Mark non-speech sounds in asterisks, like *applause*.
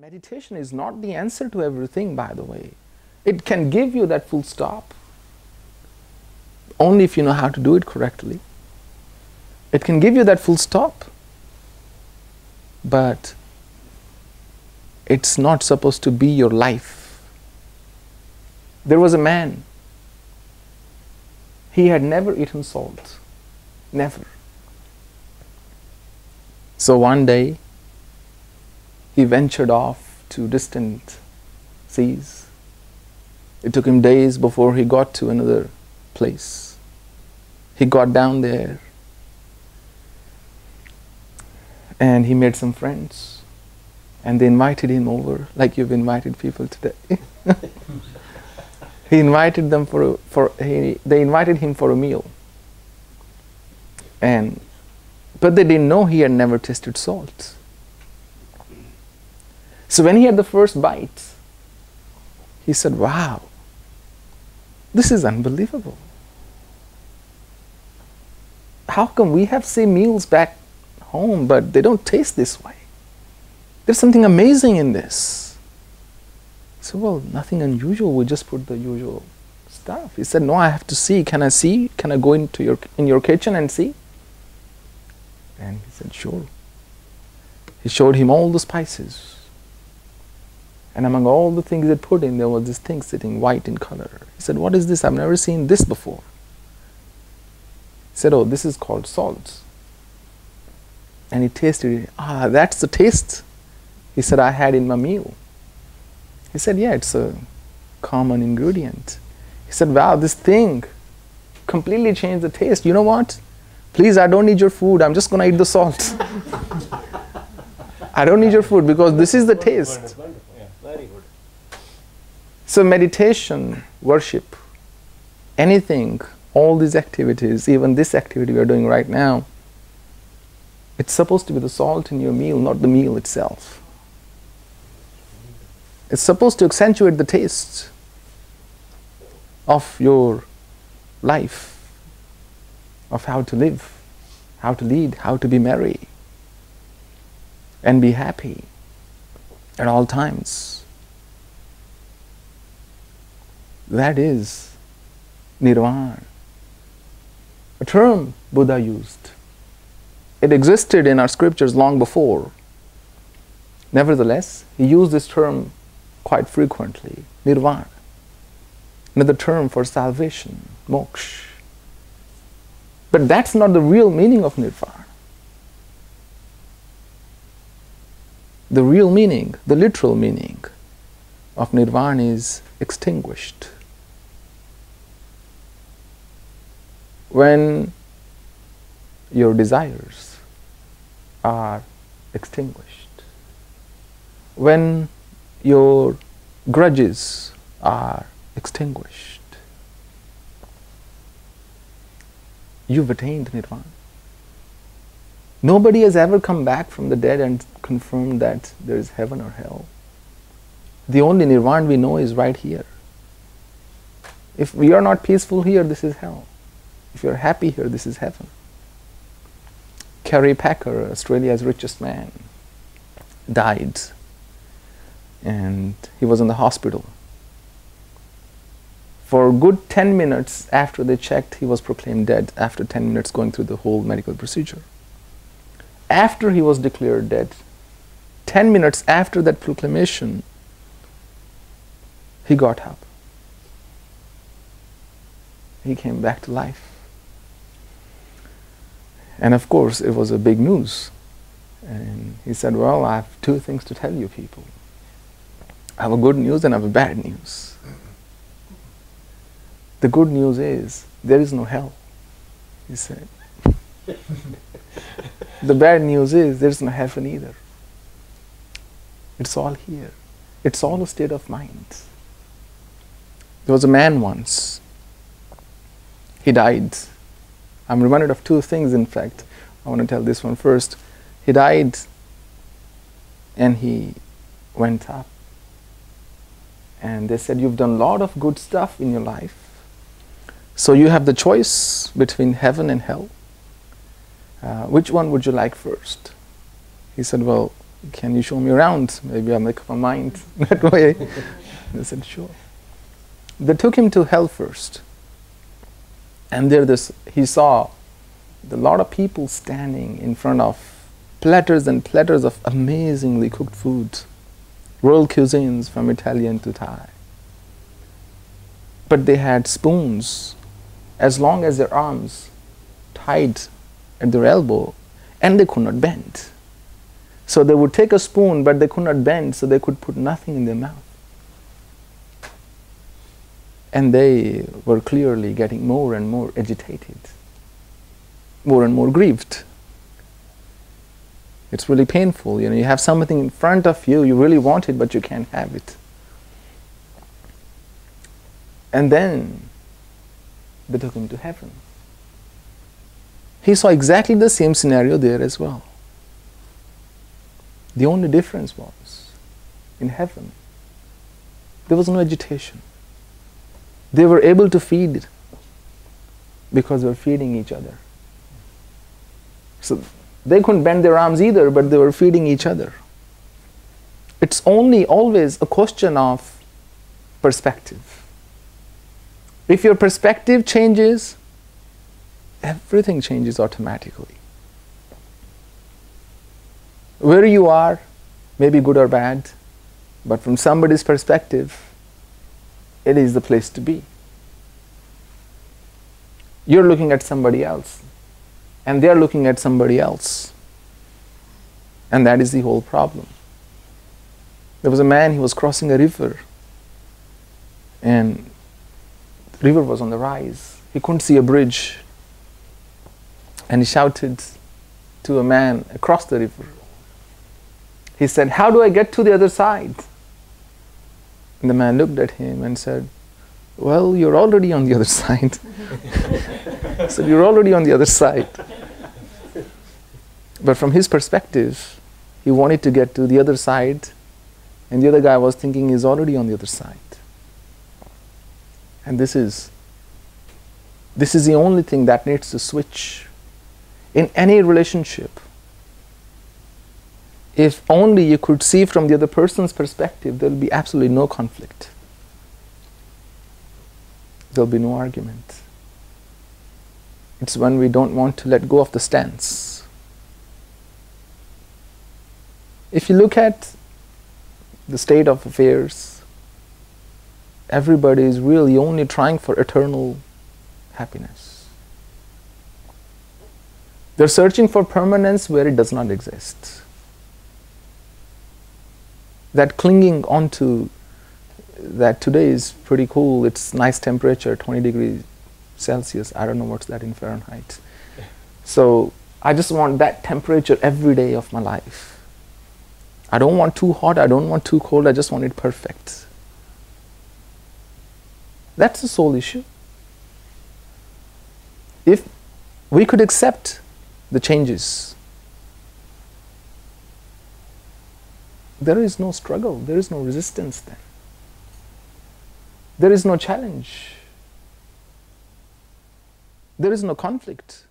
Meditation is not the answer to everything, by the way. It can give you that full stop only if you know how to do it correctly. It can give you that full stop, but it's not supposed to be your life. There was a man, he had never eaten salt, never. So one day, he ventured off to distant seas. It took him days before he got to another place. He got down there and he made some friends and they invited him over like you've invited people today. *laughs* he invited them for, for he, they invited him for a meal and but they didn't know he had never tasted salt so when he had the first bite, he said, Wow, this is unbelievable. How come we have same meals back home, but they don't taste this way? There's something amazing in this. So, well, nothing unusual. We just put the usual stuff. He said, No, I have to see. Can I see? Can I go into your in your kitchen and see? And he said, Sure. He showed him all the spices and among all the things they put in, there was this thing sitting white in color. He said, What is this? I've never seen this before. He said, Oh, this is called salt. And he tasted it. Ah, that's the taste. He said, I had in my meal. He said, Yeah, it's a common ingredient. He said, Wow, this thing completely changed the taste. You know what? Please, I don't need your food. I'm just going to eat the salt. *laughs* I don't need your food because this is the taste. So, meditation, worship, anything, all these activities, even this activity we are doing right now, it's supposed to be the salt in your meal, not the meal itself. It's supposed to accentuate the taste of your life, of how to live, how to lead, how to be merry, and be happy at all times. That is nirvana, a term Buddha used. It existed in our scriptures long before. Nevertheless, he used this term quite frequently nirvana, another term for salvation, moksha. But that's not the real meaning of nirvana. The real meaning, the literal meaning of nirvana is extinguished. when your desires are extinguished, when your grudges are extinguished, you've attained nirvana. Nobody has ever come back from the dead and confirmed that there is heaven or hell. The only nirvana we know is right here. If we are not peaceful here, this is hell. If you're happy here, this is heaven. Kerry Packer, Australia's richest man, died. And he was in the hospital. For a good 10 minutes after they checked, he was proclaimed dead after 10 minutes going through the whole medical procedure. After he was declared dead, 10 minutes after that proclamation, he got up. He came back to life. And of course, it was a big news. And he said, Well, I have two things to tell you people. I have a good news and I have a bad news. The good news is there is no hell, he said. *laughs* the bad news is there is no heaven either. It's all here. It's all a state of mind. There was a man once. He died I'm reminded of two things, in fact. I want to tell this one first. He died and he went up. And they said, You've done a lot of good stuff in your life. So you have the choice between heaven and hell. Uh, which one would you like first? He said, Well, Can you show me around? Maybe I'll make up my mind *laughs* that way. *laughs* they said, Sure. They took him to hell first. And there this he saw a lot of people standing in front of platters and platters of amazingly cooked food, world cuisines from Italian to Thai. But they had spoons as long as their arms tied at their elbow and they could not bend. So they would take a spoon, but they could not bend, so they could put nothing in their mouth. And they were clearly getting more and more agitated, more and more grieved. It's really painful. You know, you have something in front of you, you really want it, but you can't have it. And then they took him to heaven. He saw exactly the same scenario there as well. The only difference was in heaven, there was no agitation. They were able to feed because they were feeding each other. So they couldn't bend their arms either, but they were feeding each other. It's only always a question of perspective. If your perspective changes, everything changes automatically. Where you are may be good or bad, but from somebody's perspective, it is the place to be. You're looking at somebody else, and they're looking at somebody else. And that is the whole problem. There was a man, he was crossing a river, and the river was on the rise. He couldn't see a bridge and he shouted to a man across the river. He said, How do I get to the other side? And the man looked at him and said, Well, you're already on the other side. *laughs* so you're already on the other side. But from his perspective, he wanted to get to the other side, and the other guy was thinking he's already on the other side. And this is this is the only thing that needs to switch in any relationship, if only you could see from the other person's perspective, there will be absolutely no conflict. There will be no argument. It's when we don't want to let go of the stance. If you look at the state of affairs, everybody is really only trying for eternal happiness. They're searching for permanence where it does not exist. That clinging onto that today is pretty cool. It's nice temperature, 20 degrees Celsius. I don't know what's that in Fahrenheit. So I just want that temperature every day of my life. I don't want too hot, I don't want too cold, I just want it perfect. That's the sole issue. If we could accept the changes. There is no struggle, there is no resistance then. There is no challenge. There is no conflict.